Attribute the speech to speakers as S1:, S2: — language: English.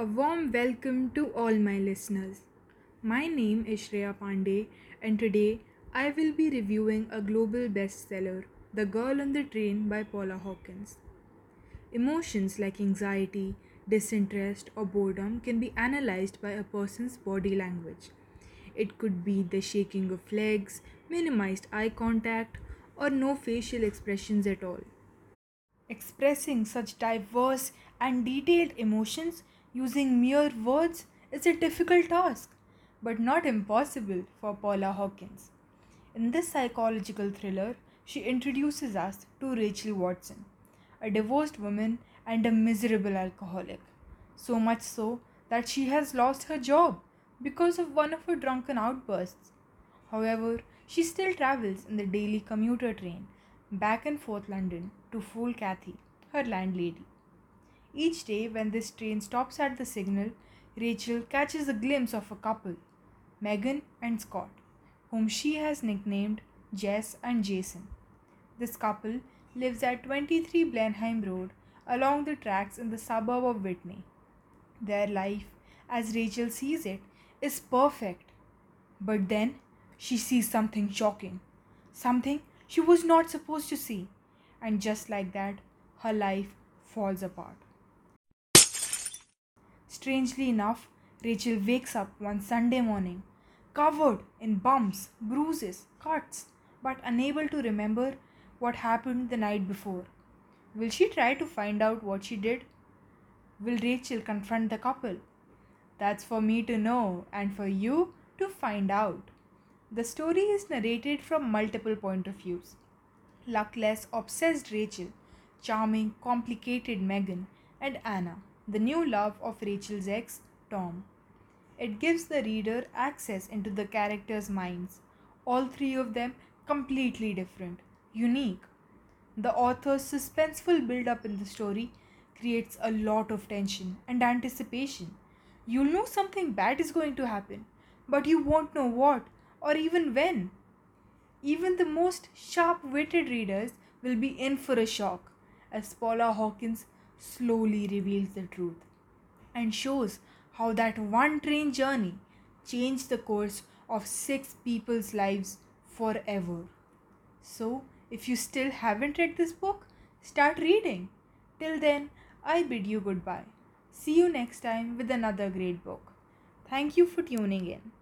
S1: A warm welcome to all my listeners. My name is Shreya Pandey, and today I will be reviewing a global bestseller, The Girl on the Train by Paula Hawkins. Emotions like anxiety, disinterest, or boredom can be analyzed by a person's body language. It could be the shaking of legs, minimized eye contact, or no facial expressions at all. Expressing such diverse and detailed emotions using mere words is a difficult task, but not impossible for Paula Hawkins. In this psychological thriller, she introduces us to Rachel Watson, a divorced woman and a miserable alcoholic. So much so that she has lost her job because of one of her drunken outbursts. However, she still travels in the daily commuter train back and forth London to fool Cathy, her landlady. Each day, when this train stops at the signal, Rachel catches a glimpse of a couple, Megan and Scott, whom she has nicknamed Jess and Jason. This couple lives at 23 Blenheim Road along the tracks in the suburb of Witney. Their life, as Rachel sees it, is perfect. But then she sees something shocking, something she was not supposed to see, and just like that, her life falls apart. Strangely enough, Rachel wakes up one Sunday morning, covered in bumps, bruises, cuts, but unable to remember what happened the night before. Will she try to find out what she did? Will Rachel confront the couple? That's for me to know and for you to find out. The story is narrated from multiple point of views. Luckless, obsessed Rachel, charming, complicated Megan, and Anna, the new love of Rachel's ex, Tom. It gives the reader access into the characters' minds, all three of them completely different, unique. The author's suspenseful build up in the story creates a lot of tension and anticipation. You'll know something bad is going to happen, but you won't know what or even when. Even the most sharp witted readers will be in for a shock as Paula Hawkins slowly reveals the truth and shows how that one train journey changed the course of six people's lives forever. So, if you still haven't read this book, start reading. Till then, I bid you goodbye. See you next time with another great book. Thank you for tuning in.